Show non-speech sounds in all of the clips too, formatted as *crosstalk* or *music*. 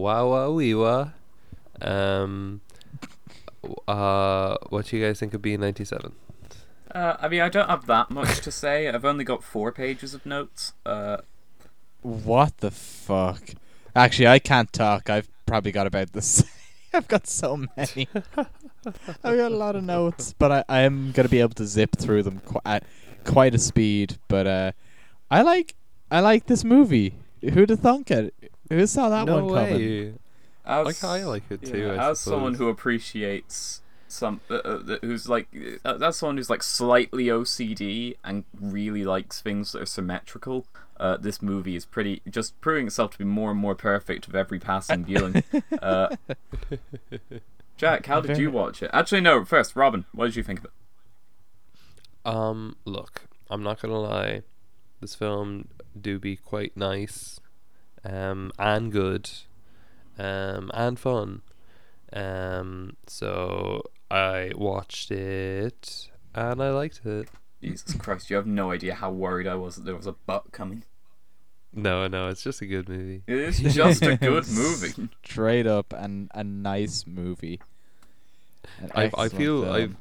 wow wow wah. Um, uh, what do you guys think of B ninety seven? Uh, I mean, I don't have that much to say. I've only got four pages of notes. Uh, What the fuck? Actually, I can't talk. I've probably got about the *laughs* same. I've got so many. *laughs* I've got a lot of notes, but I, I am gonna be able to zip through them qu- at quite a speed. But uh, I like I like this movie. Who'd have thunk it? Who saw that no one coming? way. as, Like, I like it too, yeah, I as someone who appreciates some, uh, uh, who's like, uh, that's someone who's like slightly OCD and really likes things that are symmetrical. Uh, this movie is pretty, just proving itself to be more and more perfect with every passing viewing. *laughs* uh, Jack, how did you watch it? Actually, no. First, Robin, what did you think of it? Um, look, I'm not gonna lie, this film do be quite nice, um, and good, um, and fun. Um, so I watched it and I liked it. Jesus Christ, you have no idea how worried I was that there was a butt coming. No, no, it's just a good movie. It is just a good *laughs* movie. Straight up and a nice movie. An I I feel film. I've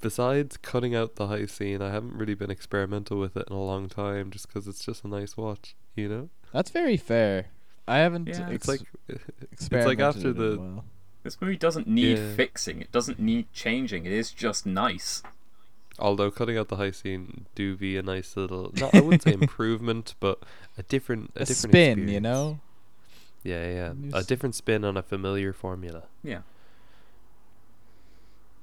besides cutting out the high scene, I haven't really been experimental with it in a long time, just because it's just a nice watch, you know. That's very fair. I haven't. Yeah, It's like *laughs* it's like after in the while. This movie doesn't need Yeah. fixing. It doesn't need changing. It is just nice. Although cutting out the high scene do be a nice little, not I wouldn't say *laughs* improvement, but a different, a, a different spin, you know. Yeah, yeah, New a s- different spin on a familiar formula. Yeah.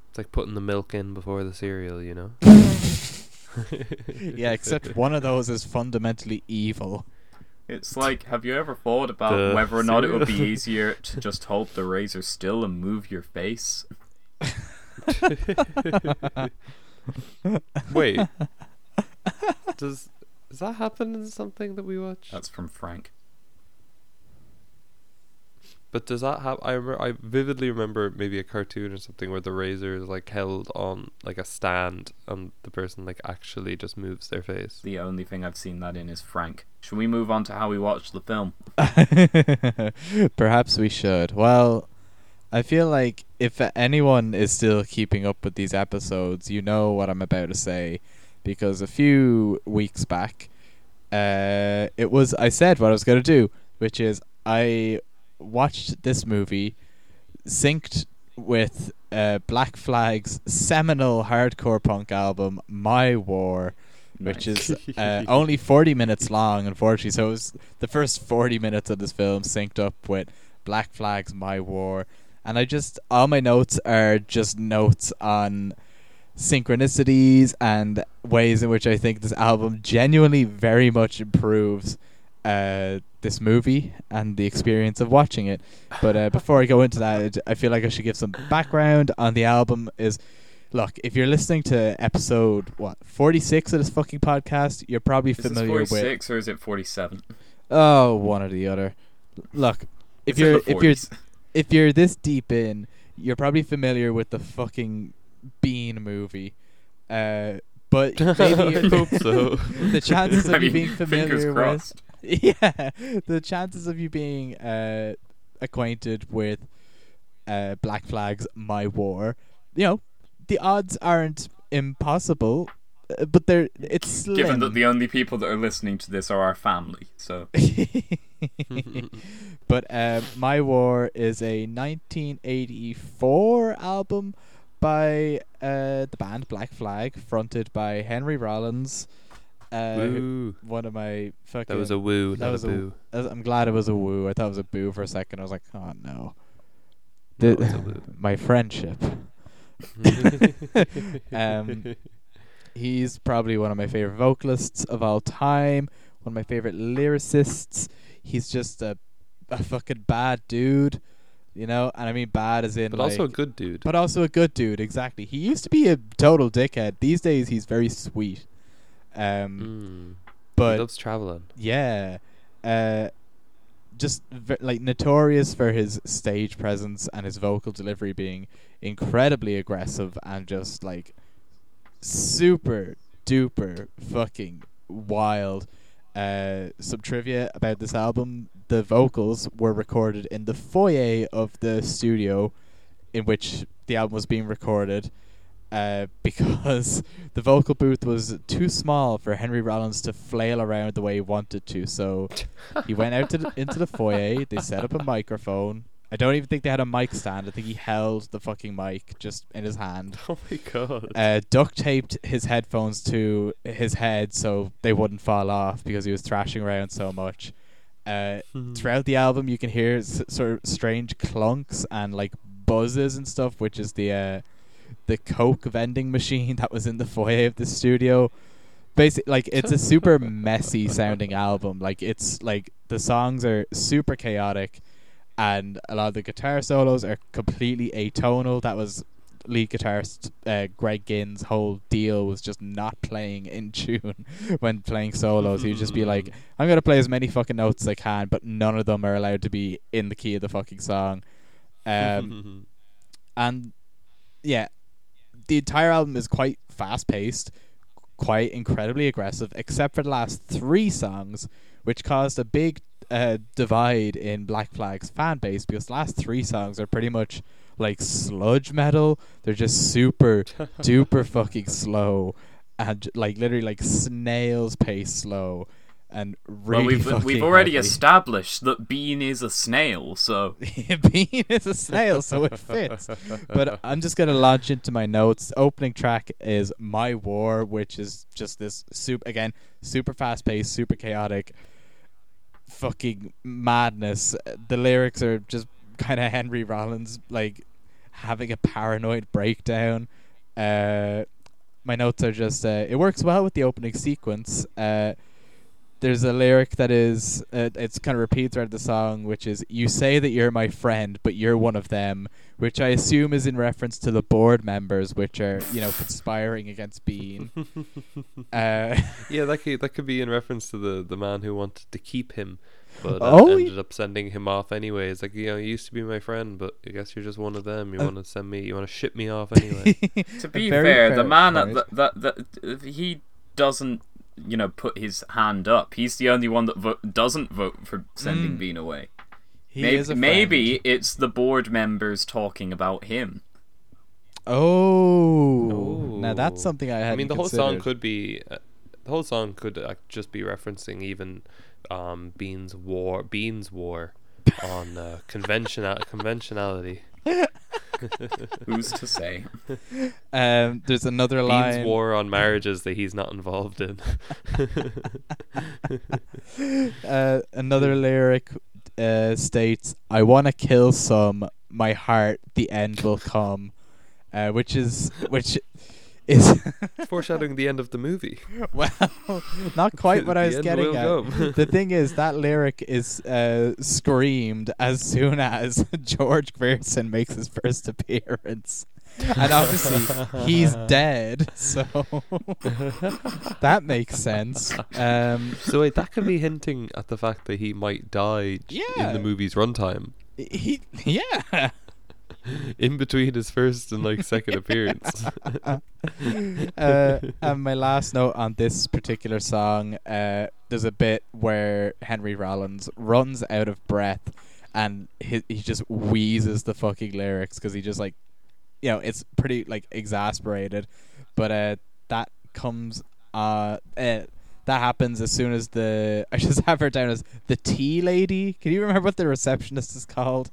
It's like putting the milk in before the cereal, you know. *laughs* Yeah, except one of those is fundamentally evil. It's like, have you ever thought about The whether or not it would be easier *laughs* to just hold the razor still and move your face? *laughs* Wait, does does that happen in something that we watch? That's from Frank. But does that have? I remember, I vividly remember maybe a cartoon or something where the razor is like held on like a stand, and the person like actually just moves their face. The only thing I've seen that in is Frank. Should we move on to how we watched the film? *laughs* Perhaps we should. Well, I feel like if anyone is still keeping up with these episodes, you know what I'm about to say, because a few weeks back, uh, it was I said what I was going to do, which is I watched this movie synced with uh, Black Flag's seminal hardcore punk album, My War, which Nice. is uh, *laughs* only 40 minutes long, unfortunately. So it was the first 40 minutes of this film synced up with Black Flag's My War. And I just, all my notes are just notes on synchronicities and ways in which I think this album genuinely very much improves uh, this movie and the experience of watching it. But uh, before I go into that, I feel like I should give some background on the album. Is look, if you're listening to episode what 46 of this fucking podcast, you're probably Is this familiar with 46 or is it 47? oh one or the other. Look, if It's you're the if you're if you're this deep in, you're probably familiar with the fucking Bean movie. Uh, but *laughs* maybe I hope so. the chances of *laughs* I you being familiar with crossed. *laughs* yeah, the chances of you being uh, acquainted with uh, Black Flag's My War, you know, the odds aren't impossible, uh, but they're it's slim. Given that the only people that are listening to this are our family, so *laughs* but uh, My War is a 1984 album by uh, the band Black Flag, fronted by Henry Rollins. Uh, one of my fucking. That was a woo, that not was a a- boo. Uh, I'm glad it was a woo. I thought it was a boo for a second. I was like, oh no. No, The- it's a woo. *laughs* my friendship. *laughs* *laughs* Um, He's probably one of my favorite vocalists of all time. One of my favorite lyricists. He's just a, a fucking bad dude, you know. And I mean bad as in but also a good dude. but also a good dude. Exactly. He used to be a total dickhead. These days, he's very sweet. Um, Mm. but he loves traveling. yeah, uh, just v- like notorious for his stage presence and his vocal delivery being incredibly aggressive and just like super duper fucking wild. uh, some trivia about this album: the vocals were recorded in the foyer of the studio in which the album was being recorded. Uh, *laughs* because the vocal booth was too small for Henry Rollins to flail around the way he wanted to, so he went out to the, into the foyer. They set up a microphone. I don't even think they had a mic stand. I think he held the fucking mic just in his hand. *laughs* Oh my god. Uh, duct taped his headphones to his head so they wouldn't fall off because he was thrashing around so much. Uh, throughout the album, you can hear s- sort of strange clunks and like buzzes and stuff, which is the uh, the Coke vending machine *laughs* that was in the foyer of the studio. Basically, like it's a super *laughs* messy sounding album. Like it's like the songs are super chaotic, and a lot of the guitar solos are completely atonal. That was lead guitarist uh, Greg Ginn's whole deal was just not playing in *laughs* tune when playing solos. He'd just be like, "I'm gonna play as many fucking notes as I can, but none of them are allowed to be in the key of the fucking song." Um, and yeah, the entire album is quite fast paced, quite incredibly aggressive, except for the last three songs, which caused a big uh, divide in Black Flag's fan base because the last three songs are pretty much like sludge metal. They're just super *laughs* duper fucking slow and like literally like snail's pace slow and really well, we've we've already established that Bean is a snail, so *laughs* Bean is a snail, so it fits. But I'm just gonna launch into my notes. Opening track is "My War," which is just this super again, super fast paced, super chaotic, fucking madness. The lyrics are just kind of Henry Rollins like having a paranoid breakdown. Uh, my notes are just uh, it works well with the opening sequence. Uh, there's a lyric that is uh, it's kind of repeats throughout the song which is you say that you're my friend but you're one of them which i assume is in reference to the board members which are you know conspiring against bean *laughs* uh, yeah, that could that could be in reference to the the man who wanted to keep him, but uh, Oh, ended up sending him off anyway. It's like you know, you used to be my friend, but I guess you're just one of them. You Uh, want to send me, you want to ship me off *laughs* anyway. to *laughs* be fair, fair the man point. that, that, that, he doesn't you know put his hand up. He's the only one that vo- doesn't vote for sending Mm. Bean away. he maybe is a maybe it's the board members talking about him. oh now that's something i had I mean, the whole song could be, uh, the whole song could uh, just be referencing even um, Bean's war, Bean's war on uh, conventional conventionality. *laughs* *laughs* Who's to say? um there's another line Bean's war on marriages that he's not involved in. *laughs* uh, another lyric uh, states, "I want to kill some. My heart, the end will come," uh, which is which is *laughs* Foreshadowing the end of the movie. *laughs* well, not quite what *laughs* I was getting at. the thing is that lyric is uh, screamed as soon as George Grierson makes his first appearance. And obviously he's dead, so that makes sense. Um, So wait, that could be hinting at the fact that he might die j- in the movie's runtime, he, yeah, *laughs* in between his first and like second appearance. *laughs* uh, and my last note on this particular song, uh, there's a bit where Henry Rollins runs out of breath, and he he just wheezes the fucking lyrics because he just like, you know, it's pretty like exasperated, but uh, that comes uh. uh that happens as soon as the *laughs* I just have her down as the tea lady. Can you remember what the receptionist is called?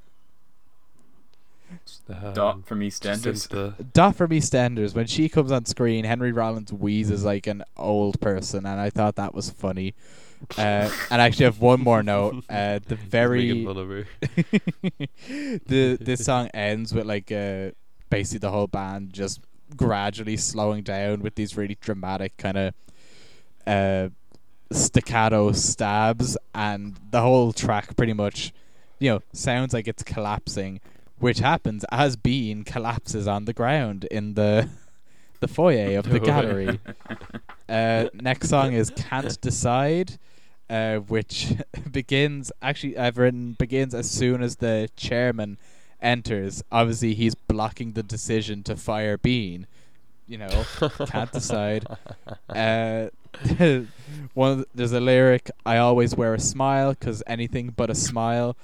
Um, Dot from just EastEnders. into- Dot from EastEnders. When she comes on screen, Henry Rollins wheezes like an old person, and I thought that was funny. Uh, *laughs* and I actually have one more note. Uh, the very fun of her. the this song ends with like uh, basically the whole band just gradually slowing down with these really dramatic kind of uh, staccato stabs, and the whole track pretty much, you know, sounds like it's collapsing, which happens as Bean collapses on the ground in the the foyer of the *laughs* gallery. *laughs* Uh, next song is "Can't Decide," uh, which *laughs* begins. Actually, I've written begins as soon as the chairman enters. Obviously, he's blocking the decision to fire Bean. You know, can't decide. Uh, one the- there's a lyric I always wear a smile cuz anything but a smile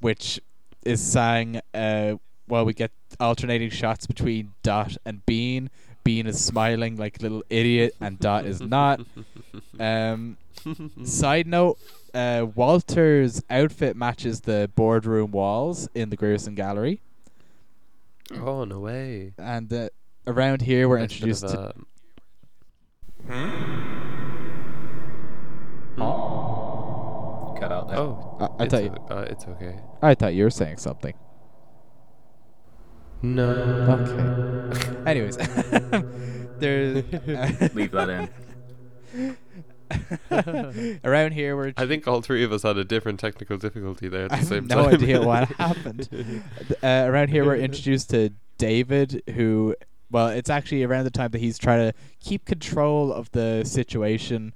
which is sang uh while we get alternating shots between Dot and Bean. Bean is smiling like a little idiot and Dot is not. Um Side note, uh, Walter's outfit matches the boardroom walls in the Grierson Gallery, oh no way. and uh, around here we're That's a bit introduced of to. a- Cut out there. Oh, I, I it's, thought you, o- uh, it's okay. I thought you were saying something. No. Okay. *laughs* Anyways, *laughs* there's *laughs* Leave that in. around here we're. I think all three of us had a different technical difficulty there at the I have same no time. No idea what happened. uh, around here we're introduced to David, who, well, it's actually around the time that he's trying to keep control of the situation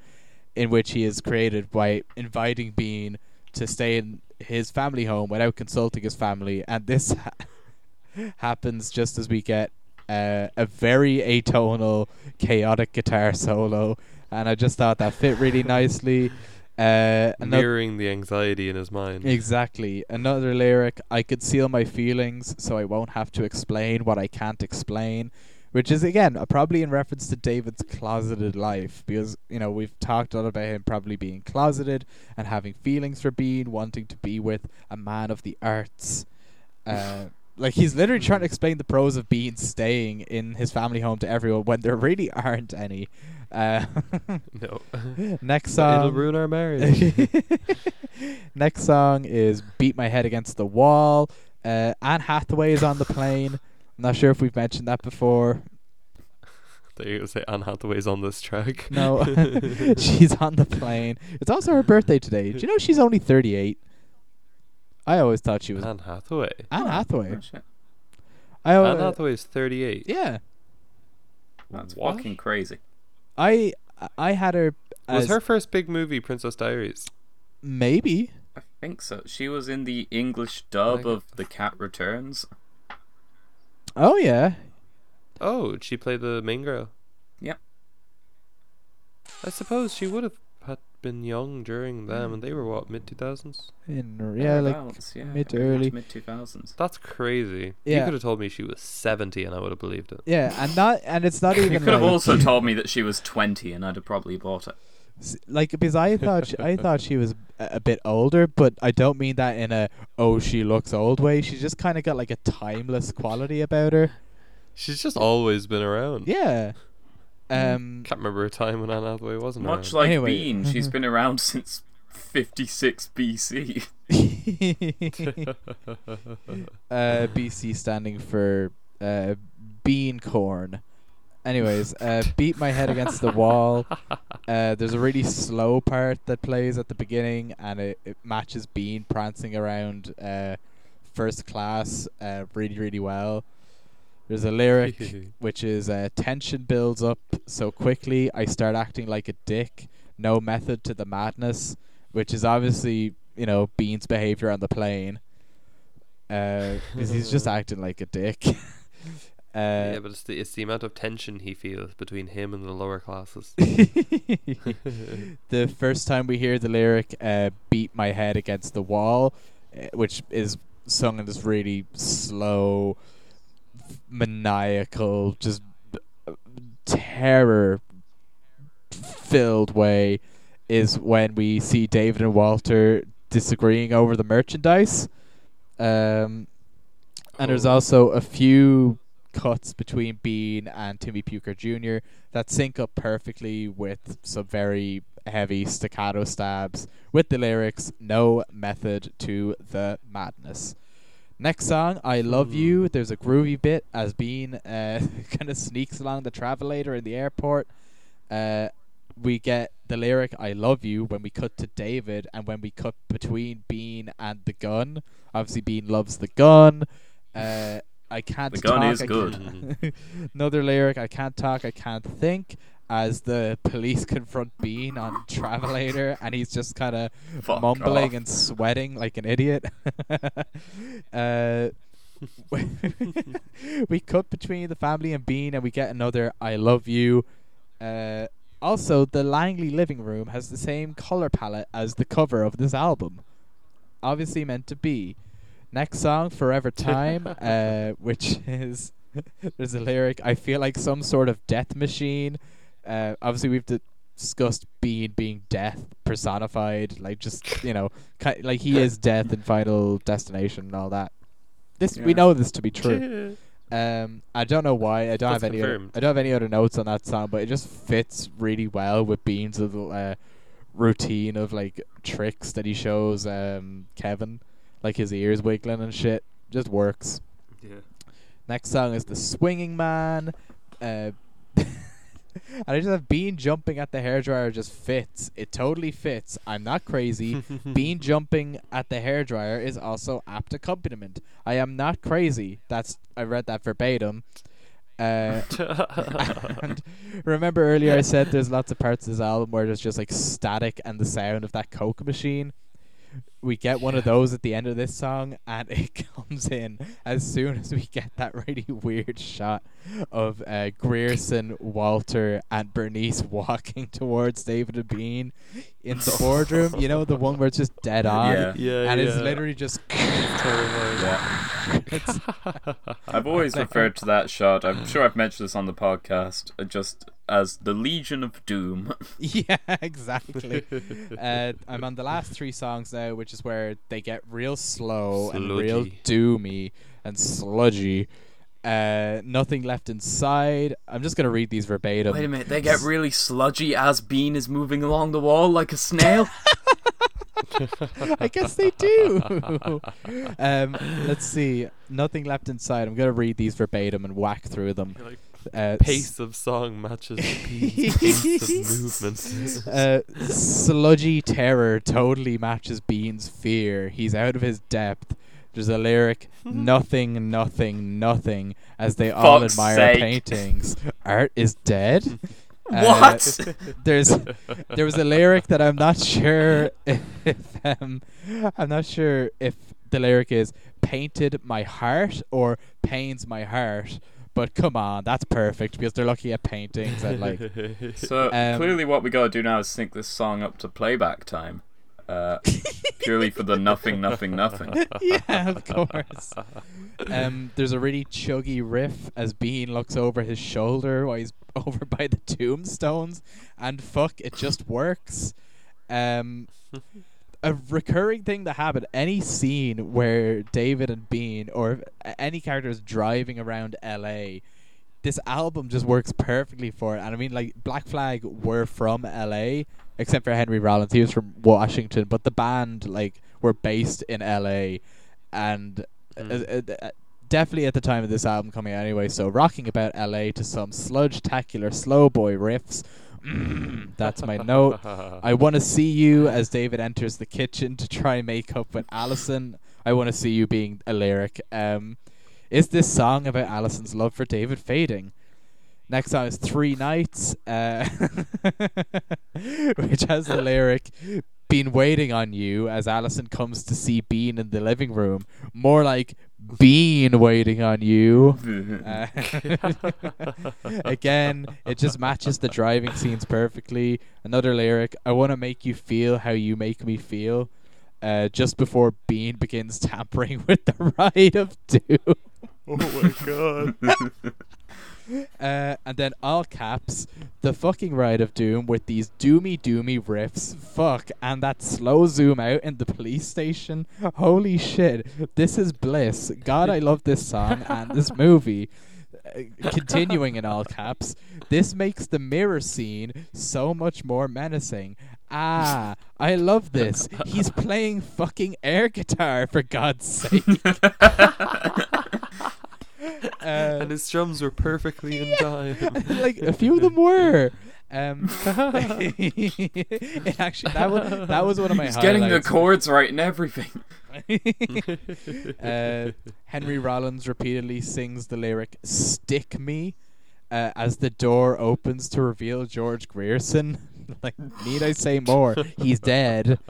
in which he is created by inviting Bean to stay in his family home without consulting his family, and this *laughs* ha- happens just as we get uh, a very atonal, chaotic guitar solo, and I just thought that fit really nicely. Uh, another- Mirroring the anxiety in his mind. Exactly. Another lyric, I could seal my feelings so I won't have to explain what I can't explain. Which is, again, probably in reference to David's closeted life. Because, you know, we've talked a lot about him probably being closeted and having feelings for being, wanting to be with a man of the arts. Uh, *laughs* like, he's literally trying to explain the pros of being staying in his family home to everyone when there really aren't any. Uh, *laughs* No. next song. It'll ruin our marriage. *laughs* Next song is "Beat My Head Against the Wall." Uh, Anne Hathaway is on the plane. I'm not sure if we've mentioned that before. There you go. Say Anne Hathaway's on this track. No, *laughs* *laughs* she's on the plane. It's also her birthday today. Do you know she's only 38? I always thought she was Anne Hathaway. Anne oh, Hathaway. Oh, shit. I Anne always, Hathaway's 38. yeah. That's What? fucking crazy. I I had her Was her first big movie Princess Diaries? maybe. I think so. She was in the English dub Like- of The Cat Returns. Oh yeah. Oh, she played the main girl. Yep. I suppose she would have had been young during them, and they were what mid 2000s. In yeah, like yeah, mid to early. mid two thousands. That's crazy. Yeah. You could have told me she was 70, and I would have believed it. yeah, and not and it's not *laughs* You even could have like, also told me that she was twenty, and I'd have probably bought it. S- like because I thought she, I thought she was a, a bit older, but I don't mean that in a oh she looks old way. She's just kind of got like a timeless quality about her. She's just always been around. Yeah. Um. Can't remember a time when Anne Hathaway wasn't Much around. like Anyway. Bean, she's *laughs* been around since fifty six BC. *laughs* uh, BC standing for uh, bean corn. Anyways, uh, *laughs* beat my head against the wall. Uh, there's a really slow part that plays at the beginning, and it, it matches Bean prancing around uh, first class uh, really, really well. There's a lyric *laughs* which is uh, tension builds up so quickly, I start acting like a dick. No method to the madness, which is obviously you know Bean's behavior on the plane. Uh, 'cause he's just *laughs* acting like a dick. Uh, yeah, but it's the, it's the amount of tension he feels between him and the lower classes. *laughs* *laughs* the first time we hear the lyric uh, "beat my head against the wall," uh, which is sung in this really slow, maniacal, just terror filled way, is when we see David and Walter disagreeing over the merchandise. Um, and there's Oh. also a few cuts between Bean and Timmy Puker Jr. that sync up perfectly with some very heavy staccato stabs with the lyrics "No method to the madness." Next song, "I Love You." Hmm. There's a groovy bit as Bean uh, *laughs* kind of sneaks along the travelator in the airport. Uh, we get the lyric "I love you" when we cut to David, and when we cut between Bean and the gun. Obviously, Bean loves the gun. Uh, I can't. The gun talk, is I good. *laughs* Another lyric: "I can't talk, I can't think." As the police confront Bean on Travelator, and he's just kind of mumbling off. and sweating like an idiot. *laughs* uh, *laughs* we cut between the family and Bean, and we get another "I love you." Uh, Also, the Langley living room has the same color palette as the cover of this album. Obviously meant to be. Next song, Forever *laughs* Time, uh, which is *laughs* there's a lyric. I feel like some sort of death machine. Uh, obviously, we've discussed being being death personified, like just you know, ki- like he is death in Final Destination and all that. This we know this to be true. *laughs* Um, I don't know why. I don't That's have any. Other. I don't have any other notes on that song, but it just fits really well with Bean's little uh, routine of like tricks that he shows um, Kevin, like his ears wiggling and shit. Just works. Yeah. Next song is the Swinging Man. Uh, *laughs* and I just have Bean jumping at the hairdryer just fits. It totally fits. I'm not crazy. *laughs* Bean jumping at the hairdryer is also apt accompaniment. I am not crazy. That's I read that verbatim. Uh, *laughs* and remember earlier I said there's lots of parts of this album where there's just like static and the sound of that Coke machine. We get one of those at the end of this song, and *laughs* it comes in as soon as we get that really weird shot of uh, Grierson, Walter, and Bernice walking *laughs* towards David and Bean in the boardroom. You know the one where it's just dead on, Yeah. yeah, and yeah. it's literally just. *laughs* it's, I've always referred to that shot. I'm sure I've mentioned this on the podcast, uh, just as the Legion of Doom. *laughs* yeah, exactly. uh, I'm on the last three songs now, which is where they get real slow and real doomy and sludgy. Uh, nothing left inside. I'm just gonna read these verbatim. Wait a minute, they get really sludgy as Bean is moving along the wall like a snail. *laughs* I guess they do. *laughs* um, let's see. Nothing left inside. I'm gonna read these verbatim and whack through them. Like, Uh, pace of song matches Bean's *laughs* pace of movement. uh, sludgy terror totally matches Bean's fear. He's out of his depth. There's a lyric, *laughs* nothing, nothing, nothing, as they all admire sake. paintings. Art is dead. *laughs* Uh, what? there's there was a lyric that I'm not sure if um, I'm not sure if the lyric is painted my heart or pains my heart. But come on, that's perfect because they're looking at paintings and like *laughs* So Um, clearly, what we gotta do now is sync this song up to playback time, uh, purely for the nothing, nothing, nothing. *laughs* yeah, of course. Um, there's a really chuggy riff as Bean looks over his shoulder while he's *laughs* over by the tombstones, and fuck, it just works. Um, a recurring thing that happened any scene where David and Bean or any character is driving around LA. This album just works perfectly for it, and I mean, like Black Flag were from LA, except for Henry Rollins, he was from Washington, but the band like were based in LA, and Mm. uh, uh, definitely at the time of this album coming out anyway. So rocking about LA to some sludge-tacular slow boy riffs. Mm, that's my note. I *laughs* want to see you as David enters the kitchen to try and make up with Allison. I want to see you being a lyric. Um, is this song about Allison's love for David fading? Next song is Three Nights, uh, *laughs* which has the lyric Been waiting on you as Allison comes to see Bean in the living room. More like Bean waiting on you. Uh, *laughs* again, it just matches the driving scenes perfectly. Another lyric I want to make you feel how you make me feel. Uh, just before Bean begins *laughs* tampering with the *laughs* ride of doom. oh my god. *laughs* Uh, and then all caps, the fucking ride of doom with these doomy doomy riffs. Fuck, and that slow zoom out in the police station. Holy shit, this is bliss. God, I love this song and this movie. Uh, continuing in all caps, this makes the mirror scene so much more menacing. Ah, I love this. He's playing fucking air guitar for God's sake. *laughs* Uh, and his drums were perfectly in *laughs* time. like a few of them were. Um, *laughs* *laughs* it actually that was that was one of my He's getting the chords right and everything. uh, Henry Rollins repeatedly sings the lyric "Stick me" uh, as the door opens to reveal George Grierson. *laughs* like, need I say more? He's dead. *laughs*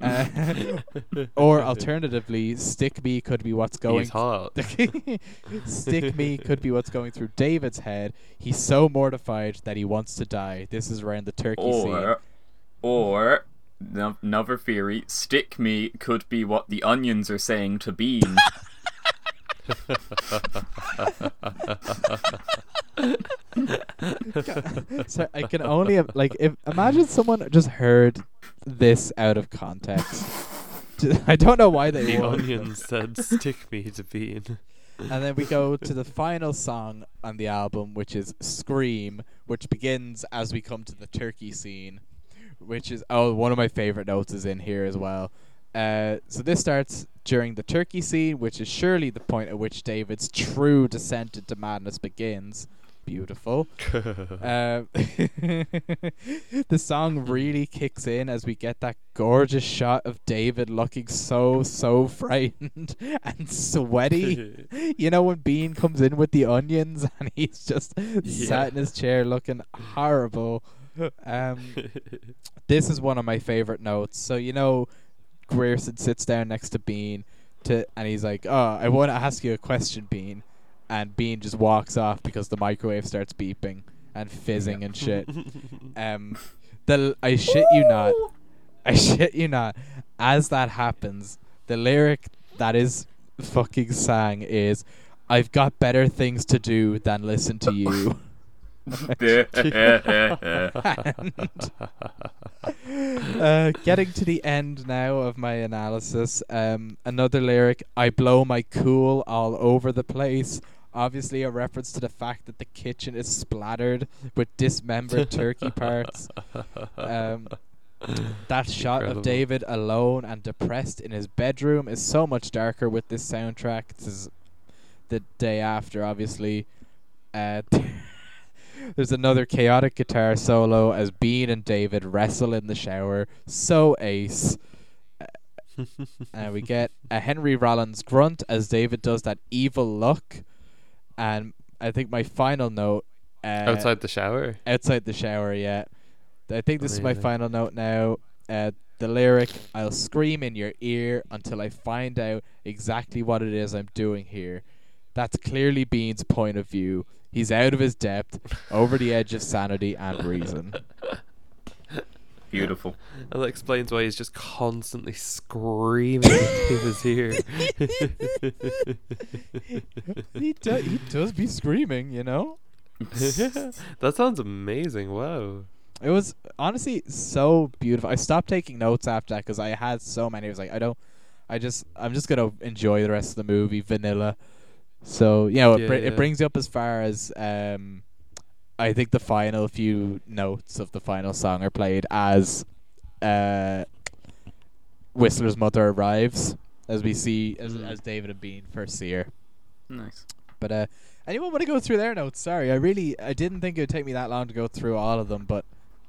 Uh, or alternatively, stick me could be what's going. He's hot. *laughs* stick me could be what's going through David's head. He's so mortified that he wants to die. This is around the turkey scene. Or, or no- another theory: stick me could be what the onions are saying to Bean. So I can only like if imagine someone just heard this out of context. *laughs* I don't know why they The would. onion said, "Stick me to Bean." And then we go to the final song on the album, which is Scream, which begins as we come to the turkey scene, which is oh one of my favorite notes is in here as well. Uh, so this starts during the turkey scene, which is surely the point at which David's true descent into madness begins. Beautiful. *laughs* Uh, *laughs* the song really kicks in as we get that gorgeous shot of David looking so so frightened *laughs* and sweaty. You know when Bean comes in with the onions and he's just sat in his chair looking horrible. Um, this is one of my favorite notes. So you know, Grierson sits down next to Bean to, and he's like, "Oh, I want to ask you a question, Bean." And Bean just walks off because the microwave starts beeping and fizzing and shit. *laughs* Um, the I shit you not, I shit you not. As that happens, the lyric that is fucking sang is, "I've got better things to do than listen to you." *laughs* *laughs* uh, getting to the end now of my analysis. Um, another lyric: "I blow my cool all over the place." Obviously, a reference to the fact that the kitchen is splattered with dismembered turkey *laughs* parts. Um, that shot Incredible. of David alone and depressed in his bedroom is so much darker with this soundtrack. This is the day after, obviously. Uh, *laughs* there's another chaotic guitar solo as Bean and David wrestle in the shower. So ace. Uh, *laughs* and we get a Henry Rollins grunt as David does that evil look. And I think my final note. Uh, Outside the shower. outside the shower yet. I think this is my final note now. Uh, the lyric, I'll scream in your ear until I find out exactly what it is I'm doing here. That's clearly Bean's point of view. He's out of his depth, over the edge of sanity and reason. *laughs* Beautiful. And that explains why he's just constantly screaming into his ear. *laughs* he, do- he does be screaming, you know? *laughs* that sounds amazing. Wow. It was honestly so beautiful. I stopped taking notes after that because I had so many. I was like, I don't, I just, I'm just gonna enjoy the rest of the movie, vanilla. So you know, it, br- Yeah, it brings you up as far as um, I think the final few notes of the final song are played as uh, Whistler's mother arrives, as we see as Mhm. as David and Bean first see her. Nice. But uh, anyone want to go through their notes? Sorry, I really, I didn't think it would take me that long to go through all of them, but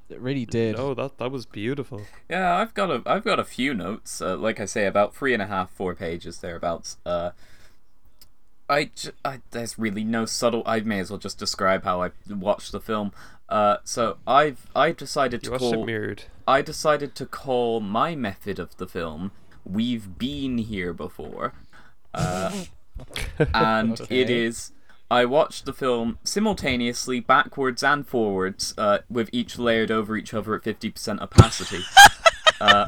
it really did. No, that that was beautiful. Yeah, I've got a I've got a few notes. Uh, like I say, about three and a half, four pages thereabouts. Uh, I, j- I there's really no subtle. I may as well just describe how I watched the film. Uh, so I've I decided You to watched call it. I decided to call my method of the film "We've been here before," uh, *laughs* and Okay. it is. I watched the film simultaneously, backwards and forwards, uh, with each layered over each other at fifty percent opacity. *laughs* uh,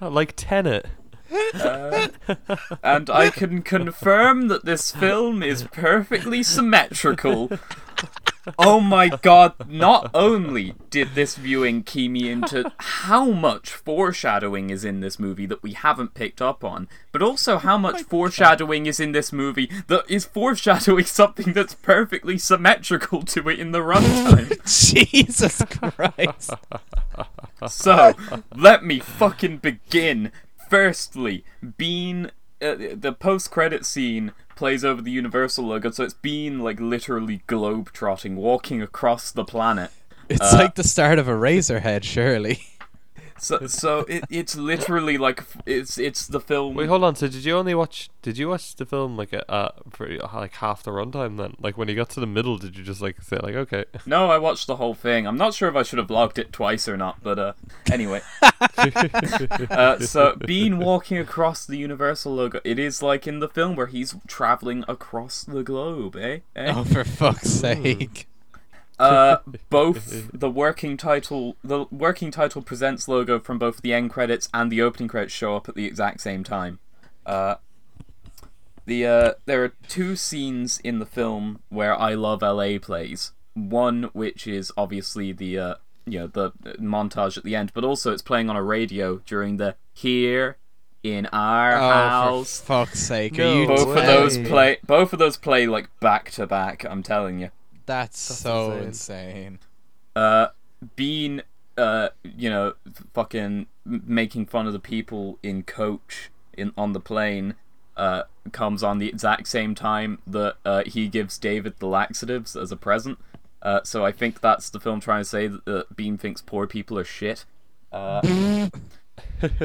like Tenet. Uh, and I can confirm that this film is perfectly symmetrical. Oh my god, not only did this viewing key me into how much foreshadowing is in this movie that we haven't picked up on, but also how much foreshadowing is in this movie that is foreshadowing something that's perfectly symmetrical to it in the runtime. *laughs* Jesus Christ! So, let me fucking begin. Firstly, Bean, uh, the post-credit scene plays over the Universal logo, so it's Bean like literally globe-trotting, walking across the planet. It's Uh, like the start of a Razorhead, surely. *laughs* So, so it, it's literally like it's it's the film. Wait, hold on. So did you only watch? Did you watch the film like a uh, for like half the runtime? Then, like when you got to the middle, did you just like say like okay? *laughs* No, I watched the whole thing. I'm not sure if I should have logged it twice or not, but uh, anyway. *laughs* uh, so Bean walking across the Universal logo. It is like in the film where he's traveling across the globe, eh? eh? Oh, for fuck's *laughs* sake! Uh, *laughs* both the working title, the working title presents logo from both the end credits and the opening credits show up at the exact same time. Uh, the uh, there are two scenes in the film where I Love LA plays. One which is obviously the uh, you know the montage at the end, but also it's playing on a radio during the here in our Oh, house. for fuck's sake! No Are you Both of those play. Both of those play like back to back. I'm telling you. That's, That's so insane. insane. uh, Bean, uh, you know, fucking making fun of the people in coach in on the plane, uh, comes on the exact same time that uh, he gives David the laxatives as a present. Uh, so I think that's the film trying to say that uh, Bean thinks poor people are shit. *laughs* Uh,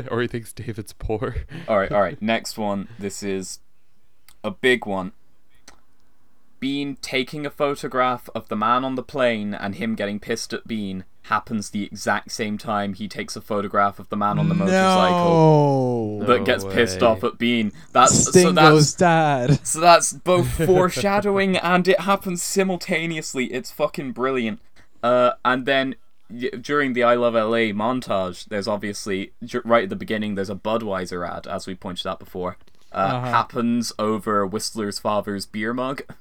or he thinks David's poor. all right, all right. Next one. This is a big one. Bean taking a photograph of the man on the plane and him getting pissed at Bean happens the exact same time he takes a photograph of the man on the motorcycle No. that gets pissed off at Bean. That's so Stingo's that's dad. *laughs* so that's both foreshadowing and it happens simultaneously. It's fucking brilliant. Uh, and then during the I Love LA montage, there's obviously right at the beginning there's a Budweiser ad, as we pointed out before. Uh, Uh-huh. Happens over Whistler's father's beer mug. *laughs*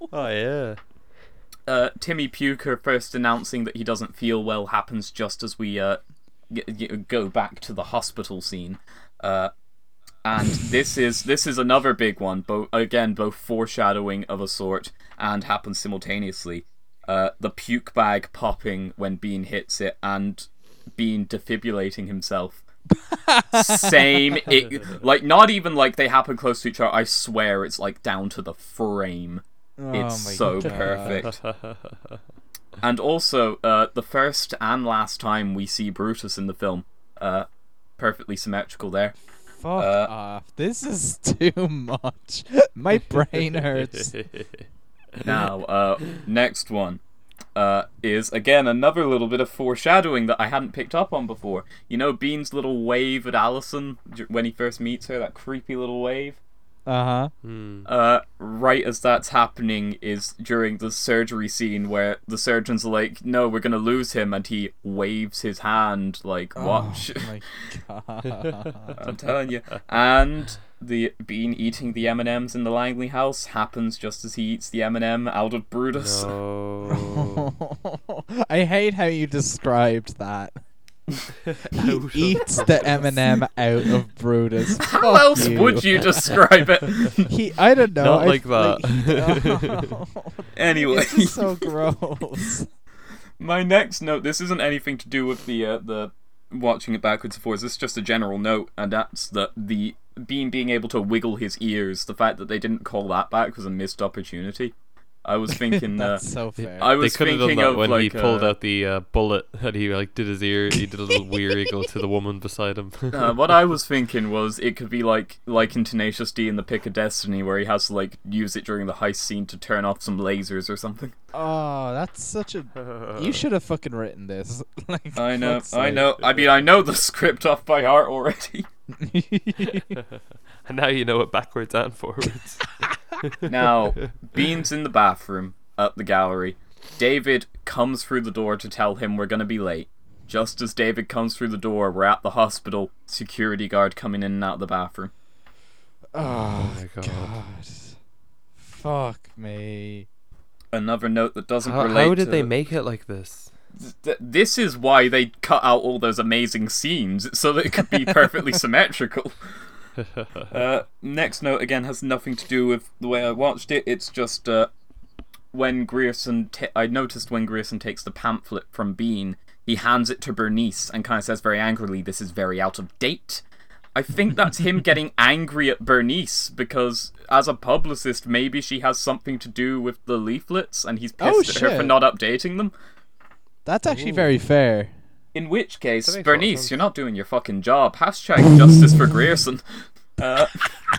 *laughs* Oh yeah. uh, Timmy Puker first announcing that he doesn't feel well happens just as we uh, g- g- go back to the hospital scene. Uh, and *laughs* this is this is another big one. Both again, both foreshadowing of a sort and happens simultaneously. Uh, the puke bag popping when Bean hits it, and Bean defibrillating himself. *laughs* Same, it, like not even like they happen close to each other. I swear, it's like down to the frame. It's oh my so God. perfect. *laughs* And also, uh, the first and last time we see Brutus in the film, uh, perfectly symmetrical there. Fuck Uh, off. This is *laughs* too much. My brain hurts. *laughs* Now, uh, next one uh, is again another little bit of foreshadowing that I hadn't picked up on before. You know, Bean's little wave at Allison when he first meets her, that creepy little wave. Uh huh. Hmm. Uh, right as that's happening is during the surgery scene where the surgeons are like, "No, we're gonna lose him," and he waves his hand like, "Watch." Oh my *laughs* god. I'm telling you. And the Bean eating the M and M's in the Langley house happens just as he eats the M and M out of Brutus. No. *laughs* I hate how you described that. *laughs* He eats the M&M out of Brutus. *laughs* How Fuck else you. would you describe it? *laughs* He, I don't know. Not I like feel that. anyway, it's so gross. my next note. This isn't anything to do with the uh, the watching it backwards and forwards. This is just a general note, and that's that the Bean being able to wiggle his ears. The fact that they didn't call that back was a missed opportunity. I was thinking. *laughs* uh, That's so fair. I they was could have done thinking that when like he pulled uh, out the uh, bullet and he like did his ear. He did a little weird eagle to the *laughs* woman beside him. Uh, what I was thinking was it could be like like in Tenacious D in the Pick of Destiny, where he has to like use it during the heist scene to turn off some lasers or something. *laughs* oh, that's such a. You should have fucking written this. like, I know, I know. I mean, I know the script off by heart already. *laughs* and now you know it backwards and forwards. *laughs* now, *laughs* Bean's in the bathroom at the gallery. David comes through the door to tell him we're gonna be late. Just as David comes through the door, we're at the hospital. Security guard coming in and out of the bathroom. oh, oh my God. God. Fuck me. Another note that doesn't how, relate how did to they make it like this? Th- this is why they cut out all those amazing scenes so that it could be perfectly *laughs* symmetrical. *laughs* Uh, next note again has nothing to do with the way I watched it. It's just uh, when Grierson, ta- I noticed when Grierson takes the pamphlet from Bean, he hands it to Bernice and kind of says very angrily, "This is very out of date." I think that's him *laughs* getting angry at Bernice because, as a publicist, maybe she has something to do with the leaflets, and he's pissed Oh, at her for not updating them. That's actually Ooh. very fair. In which case, That makes a lot of Bernice, sense. you're not doing your fucking job. Hashtag *laughs* justice for Grierson. Uh,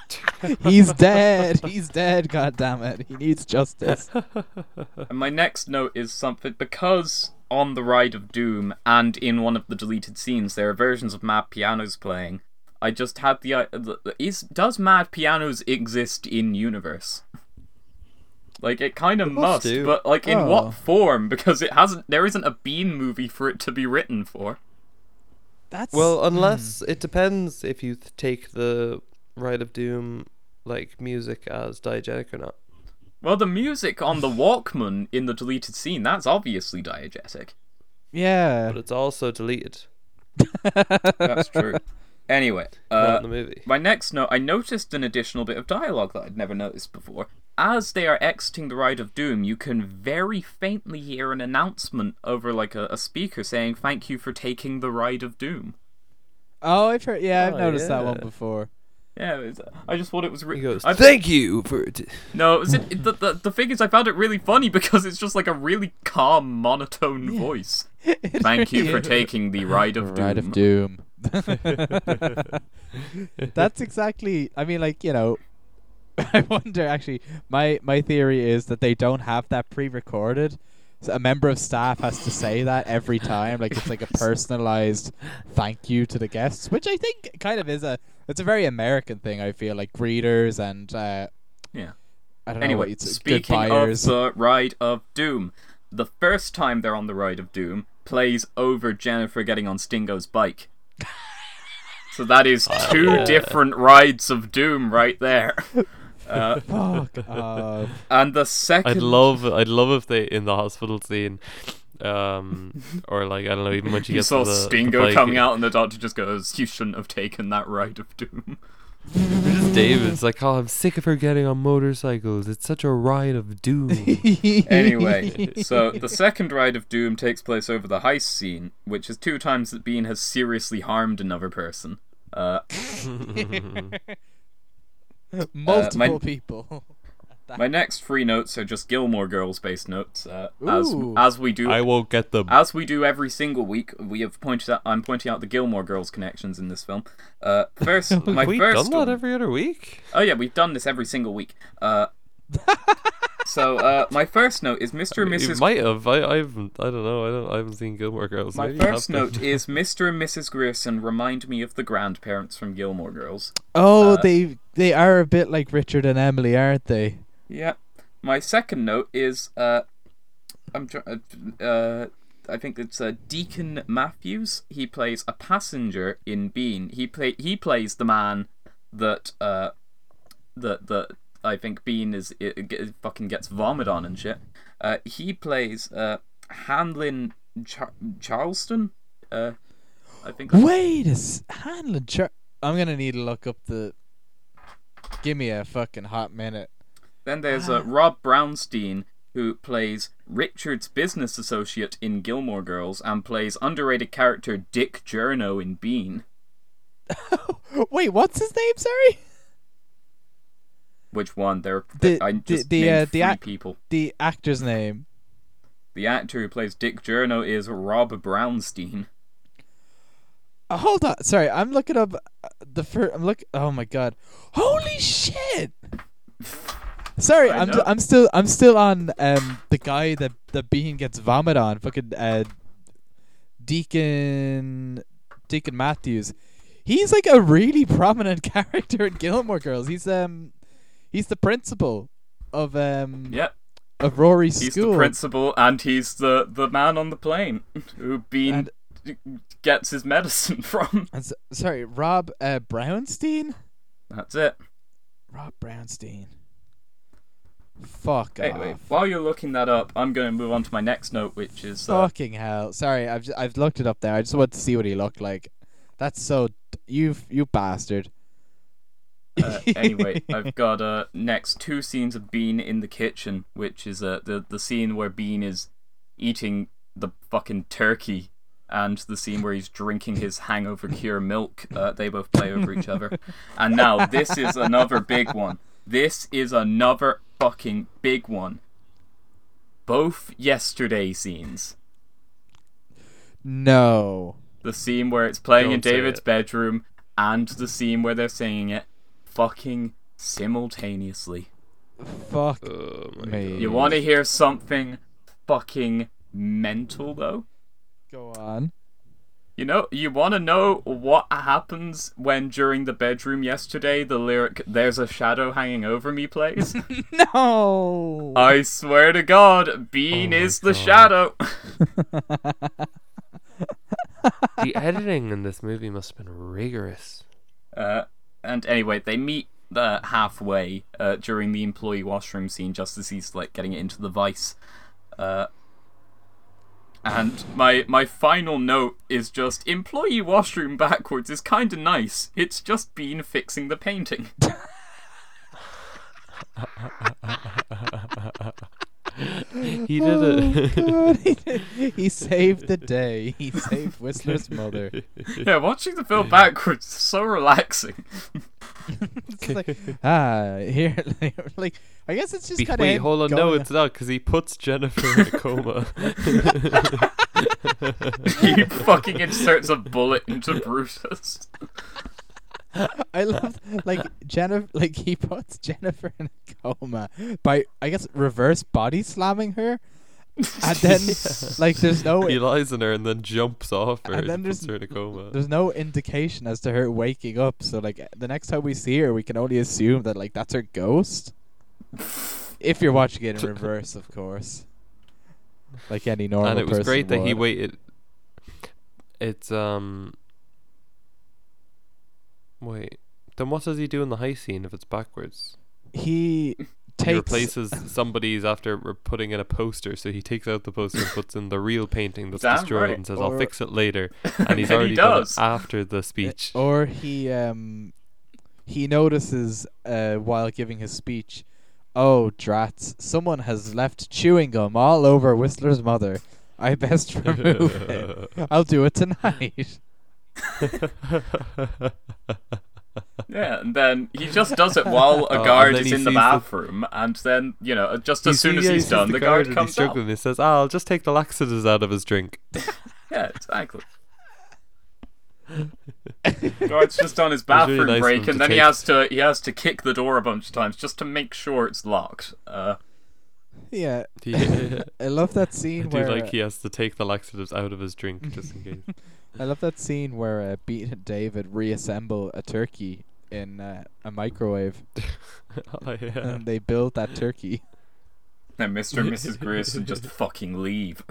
*laughs* He's dead. He's dead. God damn it. He needs justice. and my next note is something because on the Ride of Doom and in one of the deleted scenes there are versions of Mad Pianos playing. I just had the, uh, the the- is does Mad Pianos exist in universe? Like it kind of must, must do. but like in Oh. what form? Because it hasn't. There isn't a Bean movie for it to be written for. That's Well, hmm. unless it depends if you take the Ride of Doom like music as diegetic or not. Well, the music on the Walkman in the deleted scene, that's obviously diegetic. yeah. But it's also deleted, That's true. *laughs* Anyway, not uh, in the movie. my next note, I noticed an additional bit of dialogue that I'd never noticed before. As they are exiting the Ride of Doom, you can very faintly hear an announcement over like a, a speaker saying, Thank you for taking the Ride of Doom. Oh, I've heard. Yeah, I've Oh, noticed that one before. Yeah, was, I just thought it was. Re- He goes, I- "Thank you for." T-. No, it was it, it- the, the the thing is, I found it really funny *laughs* because it's just like a really calm, monotone Yeah. voice. *laughs* Thank you for taking the Ride of Doom. Ride of Doom. *laughs* That's exactly. I mean, like you know, *laughs* I wonder. Actually, my my theory is that they don't have that pre-recorded. So a member of staff has to say that every time, like it's like a personalized thank you to the guests, which I think kind of is a. It's a very American thing. I feel like greeters and uh, Yeah. I don't know what Anyway, you'd say, speaking of the Ride of Doom, the first time they're on the Ride of Doom plays over Jennifer getting on Stingo's bike. So that is two yeah. different rides of Doom right there. *laughs* Uh, Fuck off. and the second, I'd love, I'd love if they in the hospital scene, um, or like I don't know, even when she you gets saw the, Stingo the bike, coming out, and the doctor just goes, "You shouldn't have taken that Ride of Doom." Just David's like, oh, I'm sick of her getting on motorcycles. It's such a ride of doom. *laughs* Anyway, so *laughs* the second Ride of Doom takes place over the heist scene, which is two times that Bean has seriously harmed another person. Uh, *laughs* *laughs* multiple people. *laughs* My next three notes are just Gilmore Girls based notes. Uh, as Ooh. as we do I won't get them. as we do every single week, we have pointed out. I'm pointing out the Gilmore Girls connections in this film. Uh, first, my Have we first. done that one- every other week? oh yeah, we've done this every single week. Uh, so uh, my first note is Mr. and Mrs. You might have. I, I haven't. I don't know. I don't. I haven't seen Gilmore Girls. My Maybe first note is Mr. and Mrs. Grierson remind me of the grandparents from Gilmore Girls. Oh, Uh, they they are a bit like Richard and Emily, aren't they? Yeah. My second note is uh, I'm trying. uh, uh, I think it's uh, Dakin Matthews. He plays a passenger in Bean. He play he plays the man that uh that that I think Bean is it, it fucking gets vomit on and shit. Uh, he plays uh Hanlon Char- Charleston. Uh, I think. Wait a s- Hanlon Char- I'm gonna need to look up the. Give me a fucking hot minute. Then there's uh, Rob Brownstein, who plays Richard's business associate in Gilmore Girls and plays underrated character Dick Journo in Bean. *laughs* Wait, what's his name? Sorry, Which one? There, The- I the- just the, named uh, the ac- people. the actor's name. The actor who plays Dick Journo is Rob Brownstein. Oh, hold on, sorry, I'm looking up uh, the first. I'm look. Oh my god! Holy shit! Sorry, I I'm. I'm still I'm still on um the guy that the bean gets vomit on. Fucking uh, Dakin Dakin Matthews. He's like a really prominent *laughs* character in Gilmore Girls. He's um he's the principal of um Yep, of Rory's he's school. He's the principal and he's the, the man on the plane *laughs* who Bean And- gets his medicine *laughs* from. And s- sorry, Rob uh, Brownstein. That's it. Rob Brownstein. Fuck Anyway, off. while you're looking that up, I'm going to move on to my next note, which is uh, Fucking hell! Sorry, I've ju- I've looked it up there. I just wanted to see what he looked like. That's so d- you you bastard. Uh, anyway, *laughs* I've got uh, next two scenes of Bean in the kitchen, which is uh, the the scene where Bean is eating the fucking turkey, and the scene where he's drinking his hangover cure milk. Uh, they both play over each other. And now this is another big one. This is another fucking big one. Both yesterday scenes. No. The scene where it's playing in Don't say David's bedroom and the scene where they're singing it fucking simultaneously. Fuck Oh me. god. You want to hear something fucking mental though? Go on. You know, you want to know what happens when during the bedroom yesterday the lyric "There's a shadow hanging over me" plays? *laughs* No. I swear to God, Bean Oh my is the God. shadow. *laughs* the editing in this movie must have been rigorous. Uh, and anyway, they meet halfway uh, during the employee washroom scene, just as he's like getting it into the vice. Uh, and my my final note is just employee washroom backwards is kind of nice. It's just Bean fixing the painting. *laughs* He did it. God, he, *laughs* did- he saved the day. He saved Whistler's mother. yeah, watching the film backwards is so relaxing. It's like, ah, here, *laughs* like, I guess it's just Be- kind of. Wait, hold on. No, it's not because he puts Jennifer in a coma. *laughs* he fucking inserts a bullet into Brutus. *laughs* I love like Jennifer. *laughs* Like he puts Jennifer in a coma by, I guess, reverse body slamming her, and *laughs* then like there's no he lies in her and then jumps off her And and, then there's- her in a coma. there's no indication as to her waking up. So like the next time we see her, we can only assume that like that's her ghost. If you're watching it in reverse, of course. Like any normal and it was great that he waited. It's um. Wait, then what does he do in the high scene if it's backwards? He He replaces somebody's after re- putting in a poster, so he takes out the poster and puts in the real painting that's Damn destroyed right. and says, Or- "I'll fix it later." *laughs* And he's And he already done it does. after the speech. or he um he notices uh while giving his speech, oh drats, someone has left chewing gum all over Whistler's mother. I best *laughs* remove it. I'll do it tonight. *laughs* *laughs* Yeah, and then he just does it while a Oh, guard and is in the sees the- bathroom, and then you know, just You as soon see- as yeah, he he's sees done, the, guard, and comes he's struggling. out. He says, "Ah, "I'll just take the laxatives out of his drink." *laughs* *laughs* Yeah, exactly. Guard's just on his It was really bathroom nice break, and to then he has to he has to kick the door a bunch of times just to make sure it's locked. Uh, Yeah. He- I love that I scene do where like he has to take the laxatives out of his drink just in case. I love that scene where uh, Beat and David reassemble a turkey in uh, a microwave, *laughs* oh, yeah. and they build that turkey. and Mr. and Mrs. Grierson just *laughs* fucking leave.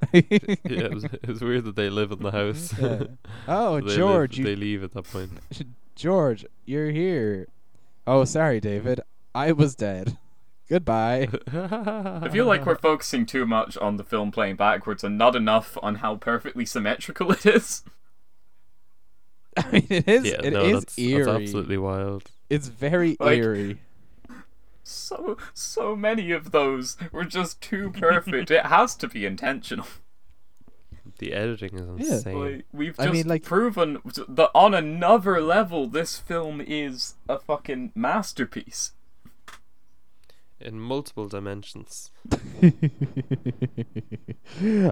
*laughs* yeah, it was, it was weird that they live in the house. Yeah. Oh, They live- George, you they leave at that point. George, you're here. Oh, sorry, David. I was dead. Goodbye. *laughs* I feel like we're focusing too much on the film playing backwards and not enough on how perfectly symmetrical it is. *laughs* I mean, it is. yeah, it no, is that's, eerie. that's absolutely wild. It's very Like- eerie. So so many of those were just too perfect. it has to be intentional. The editing is Yeah. insane. Like, we've I just mean, like- proven that on another level, this film is a fucking masterpiece. In multiple dimensions. *laughs*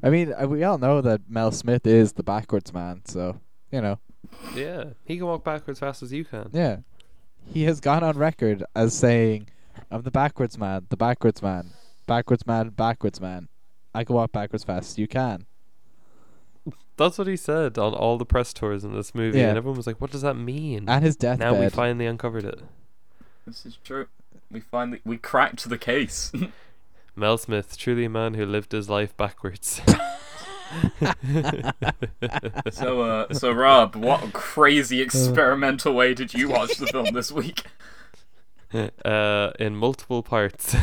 I mean, uh, we all know that Mel Smith is the backwards man, so you know, Yeah, he can walk backwards fast as you can. yeah. He has gone on record as saying, "I'm the backwards man, the backwards man, backwards man, backwards man. I can walk backwards fast as you can." *laughs* That's what he said on all the press tours in this movie, Yeah. and everyone was like, "What does that mean?" At his deathbed. now we finally uncovered it. This is true. We finally we cracked the case. *laughs* Mel Smith, truly a man who lived his life backwards. *laughs* *laughs* so uh, so Rob, what crazy experimental way did you watch the film this week? uh, in multiple parts.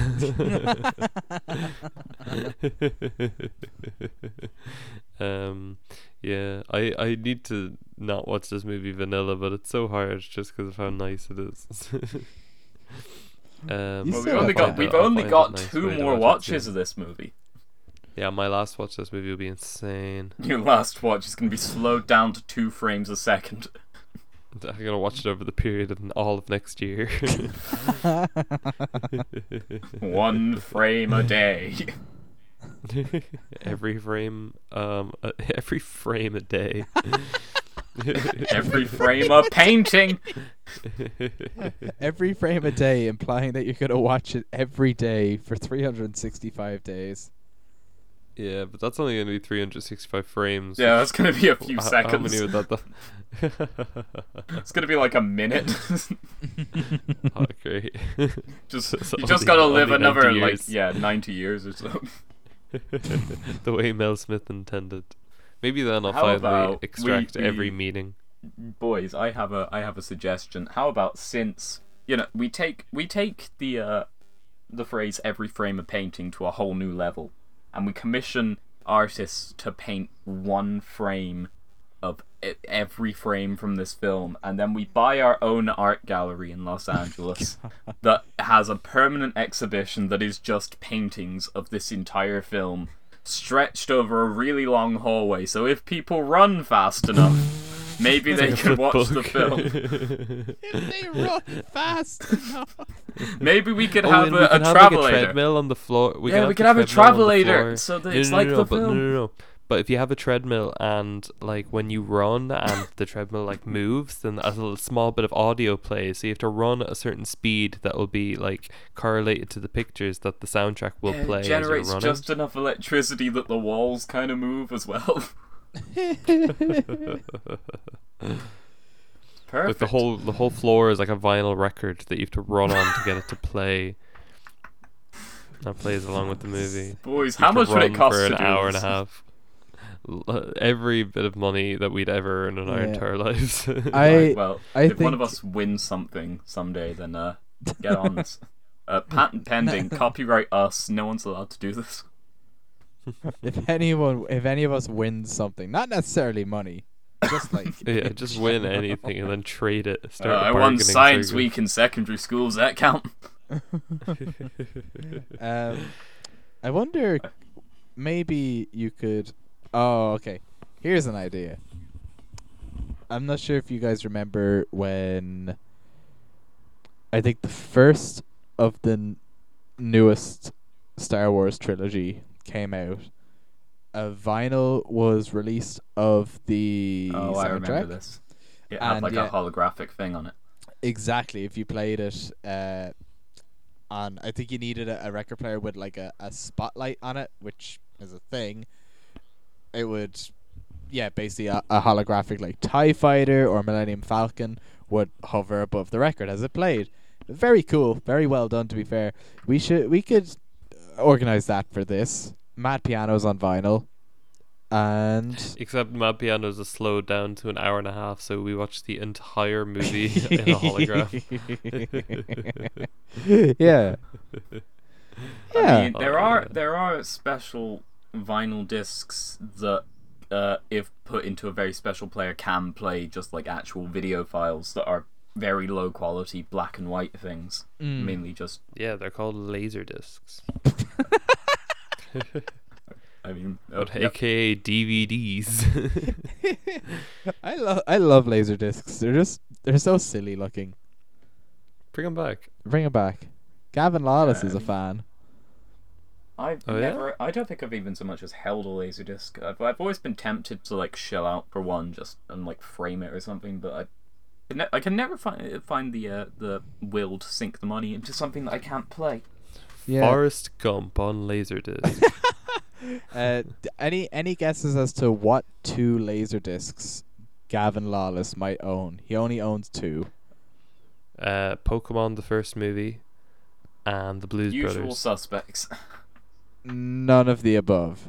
um, yeah, I I need to not watch this movie vanilla, but it's so hard just because of how nice it is. Um, Well, we've only got find we've only got nice two way more watch watches of this movie. Yeah, my last watch of this movie will be insane. *laughs* Your last watch is gonna be slowed down to two frames a second. *laughs* I'm gonna watch it over the period of all of next year. *laughs* One frame a day. every frame, um, uh, every frame a day. *laughs* Every frame a painting. Every frame a day, implying that you're gonna watch it every day for 365 days. yeah, but that's only gonna be 365 frames. Yeah, that's gonna be a few H- seconds. How many would that? *laughs* It's gonna be like a minute. *laughs* oh, great. just So you just only- gotta live only 90 another like yeah ninety years or so. the way Mel Smith intended. Maybe then I'll How finally about we- extract every we- meeting. Boys, I have a I have a suggestion. How about since you know we take we take the uh the phrase every frame of painting to a whole new level, and we commission artists to paint one frame of every frame from this film, and then we buy our own art gallery in Los *laughs* Angeles that has a permanent exhibition that is just paintings of this entire film stretched over a really long hallway. So if people run fast enough, maybe they can watch the film. if they run fast enough. Maybe we could Oh, have and a, we a can have like a treadmill on the floor. We yeah, can we could have a treadmill on travelator so that No, it's no, like no, the but film. But if you have a treadmill and like when you run and *laughs* the treadmill like moves, then a little small bit of audio plays. So you have to run at a certain speed that will be like correlated to the pictures that the soundtrack will Yeah, play it generates just enough electricity that the walls kind of move as well. *laughs* Perfect. Like the whole the whole floor is like a vinyl record that you have to run on to get it to play. That plays along with the movie. *laughs* Boys, You how much would it cost for to an do hour this? and a half? L- Every bit of money that we'd ever earn in our Yeah. entire *laughs* lives. I *laughs* Right, well, I if think one of us wins something someday, then uh, get on this. *laughs* Uh, patent pending, copyright us. No one's allowed to do this. if anyone if any of us wins something, not necessarily money, just like yeah, just win anything and then trade it. Uh, Start a I won Science circle. Week in secondary school. Does that count? um, I wonder, maybe you could. Oh, okay. Here's an idea. I'm not sure if you guys remember when. I think the first of the n- newest Star Wars trilogy came out. A vinyl was released of the Oh, I remember this. It had And like yeah. a holographic thing on it. Exactly. If you played it uh, on, I think you needed a, a record player with like a, a spotlight on it, which is a thing. It would, yeah, basically a, a holographic like Tie Fighter or Millennium Falcon would hover above the record as it played. Very cool. Very well done. To be fair, we should we could organize that for this. Mad pianos on vinyl, and *laughs* Except Mad Pianos is slowed down to an hour and a half, so we watched the entire movie *laughs* *laughs* in a hologram. yeah. I Yeah. mean, there Oh, are yeah. there are special vinyl discs that, uh, if put into a very special player, can play just like actual video files that are very low quality black and white things. Mm. Mainly just, yeah, they're called laser discs, *laughs* I mean, but uh, yeah. aka DVDs. *laughs* I love I love laser discs. They're just they're so silly looking. Bring them back. Bring them back. Gavin Lawless Yeah, is a I mean- fan. I've Oh, yeah? never. I don't think I've even so much as held a laser disc. I've, I've always been tempted to like shell out for one just and like frame it or something, but I. I ne- I can never find find the uh, the will to sink the money into something that I can't play. Yeah. Forrest Gump on Laserdisc. *laughs* Uh, any any guesses as to what two laser discs Gavin Lawless might own? He only owns two. uh, Pokemon, the first movie, and the Blues Usual Brothers. suspects. *laughs* None of the above.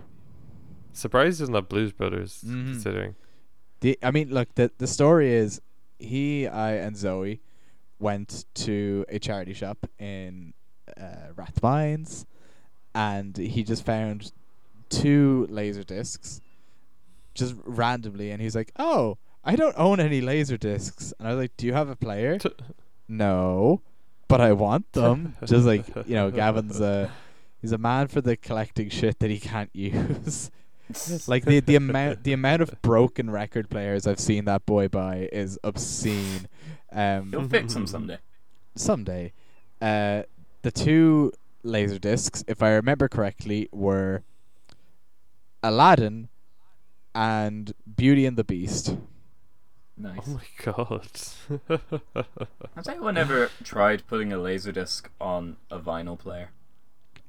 Surprised isn't that Blues Brothers, Mhm. considering. The I mean, look the the story is he, I, and Zoe went to a charity shop in uh, Rathmines, and he just found two laser discs, just randomly, and he's like, "Oh, I don't own any laser discs," and I was like, "Do you have a player?" no, but I want them. *laughs* just like you know, Gavin's a he's a man for the collecting shit that he can't *laughs* use. like the the amount the amount of broken record players I've seen that boy buy is obscene. Um, He'll fix them someday. someday, uh, the two laser discs, if I remember correctly, were Aladdin, and Beauty and the Beast. Nice. Oh my god. *laughs* Has anyone ever tried putting a laser disc on a vinyl player?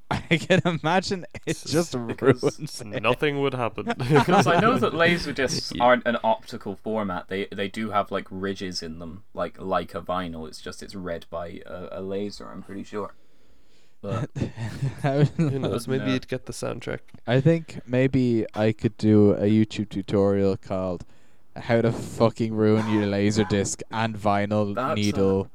*laughs* I can imagine it just Because ruins it. Nothing would happen. *laughs* Because I know that laserdiscs You- aren't an optical format. They they do have like ridges in them, like like a vinyl. It's just it's read by a, a laser. I'm pretty sure. But *laughs* Who knows? Maybe No. you'd get the soundtrack. I think maybe I could do a YouTube tutorial called "How to Fucking Ruin Your Laser Disc and Vinyl That's a- Needle"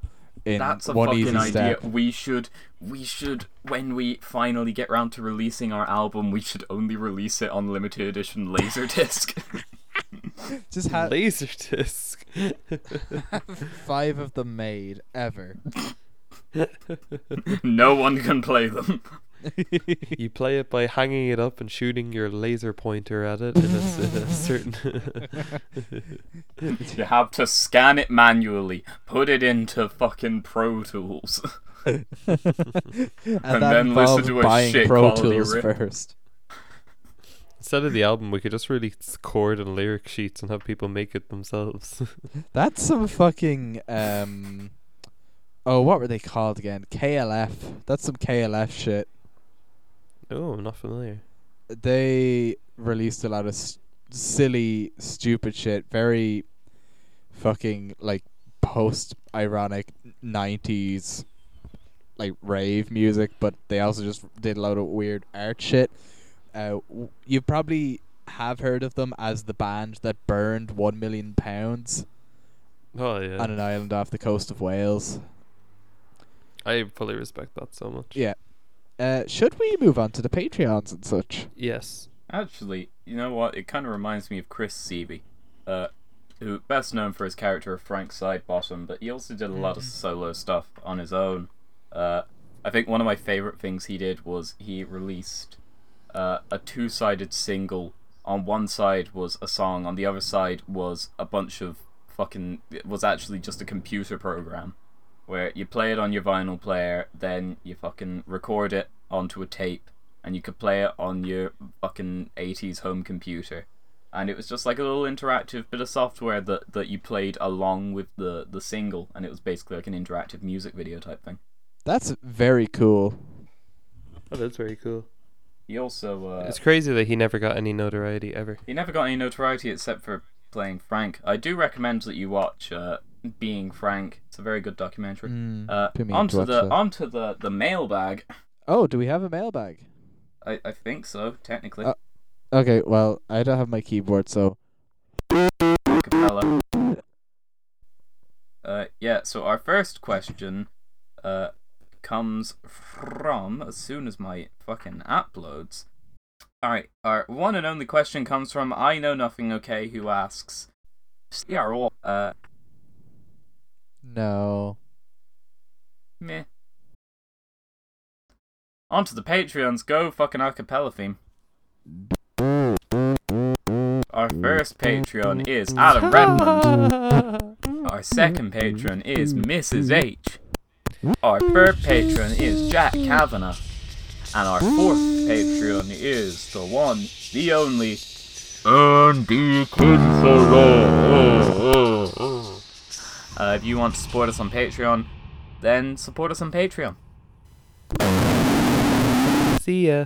in that's a one fucking easy idea. step. We should we should when we finally get round to releasing our album, we should only release it on limited edition laserdisc. Just have Laser disc. *laughs* *laughs* five of them made ever. *laughs* no one can play them. You play it by hanging it up and shooting your laser pointer at it in a, s- in a *laughs* certain. *laughs* You have to scan it manually, put it into fucking Pro Tools. *laughs* and, And then listen to a buying shit Pro quality Tools rip. first. Instead of the album, we could just release chord and lyric sheets and have people make it themselves. That's some fucking um. Oh, what were they called again? KLF. That's some KLF shit. Oh, I'm not familiar. They released a lot of s- silly, stupid shit. Very fucking like post-ironic '90s like rave music, but they also just did a lot of weird art shit. Uh, w- you probably have heard of them as the band that burned one million pounds Oh yeah, on an island off the coast of Wales. I fully respect that so much. Yeah. Uh, should we move on to the Patreons and such? Yes. Actually, you know what? It kind of reminds me of Chris Sievey, uh, who best known for his character of Frank Sidebottom, but he also did a lot of solo stuff on his own. Uh, I think one of my favorite things he did was he released uh, a two-sided single. On one side was a song, on the other side was a bunch of fucking. It was actually just a computer program where you play it on your vinyl player, then you fucking record it onto a tape, and you could play it on your fucking 80s home computer. And it was just like a little interactive bit of software that, that you played along with the, the single, and it was basically like an interactive music video type thing. That's very cool. Oh, that's very cool. He also uh, it's crazy that he never got any notoriety ever. he never got any notoriety except for playing Frank. I do recommend that you watch uh, Being Frank. It's a very good documentary. Mm, Uh, put me in to onto the that. onto the the mailbag. Oh, do we have a mailbag? I, I think so technically. Uh, Okay, well, I don't have my keyboard, so Capella. Uh, yeah. So our first question, uh, comes from as soon as my fucking app loads. All right. Our one and only question comes from I know nothing. Okay, who asks? All- Uh, no. meh. On to the Patreons. Go fucking acapella theme. Our first Patreon is Adam *laughs* Redmond. Our second patron is Mrs. H. Our third patron is Jack Kavanagh. And our fourth Patreon is the one, the only, Andy Kinsella. Uh, if you want to support us on Patreon, then support us on Patreon. See ya.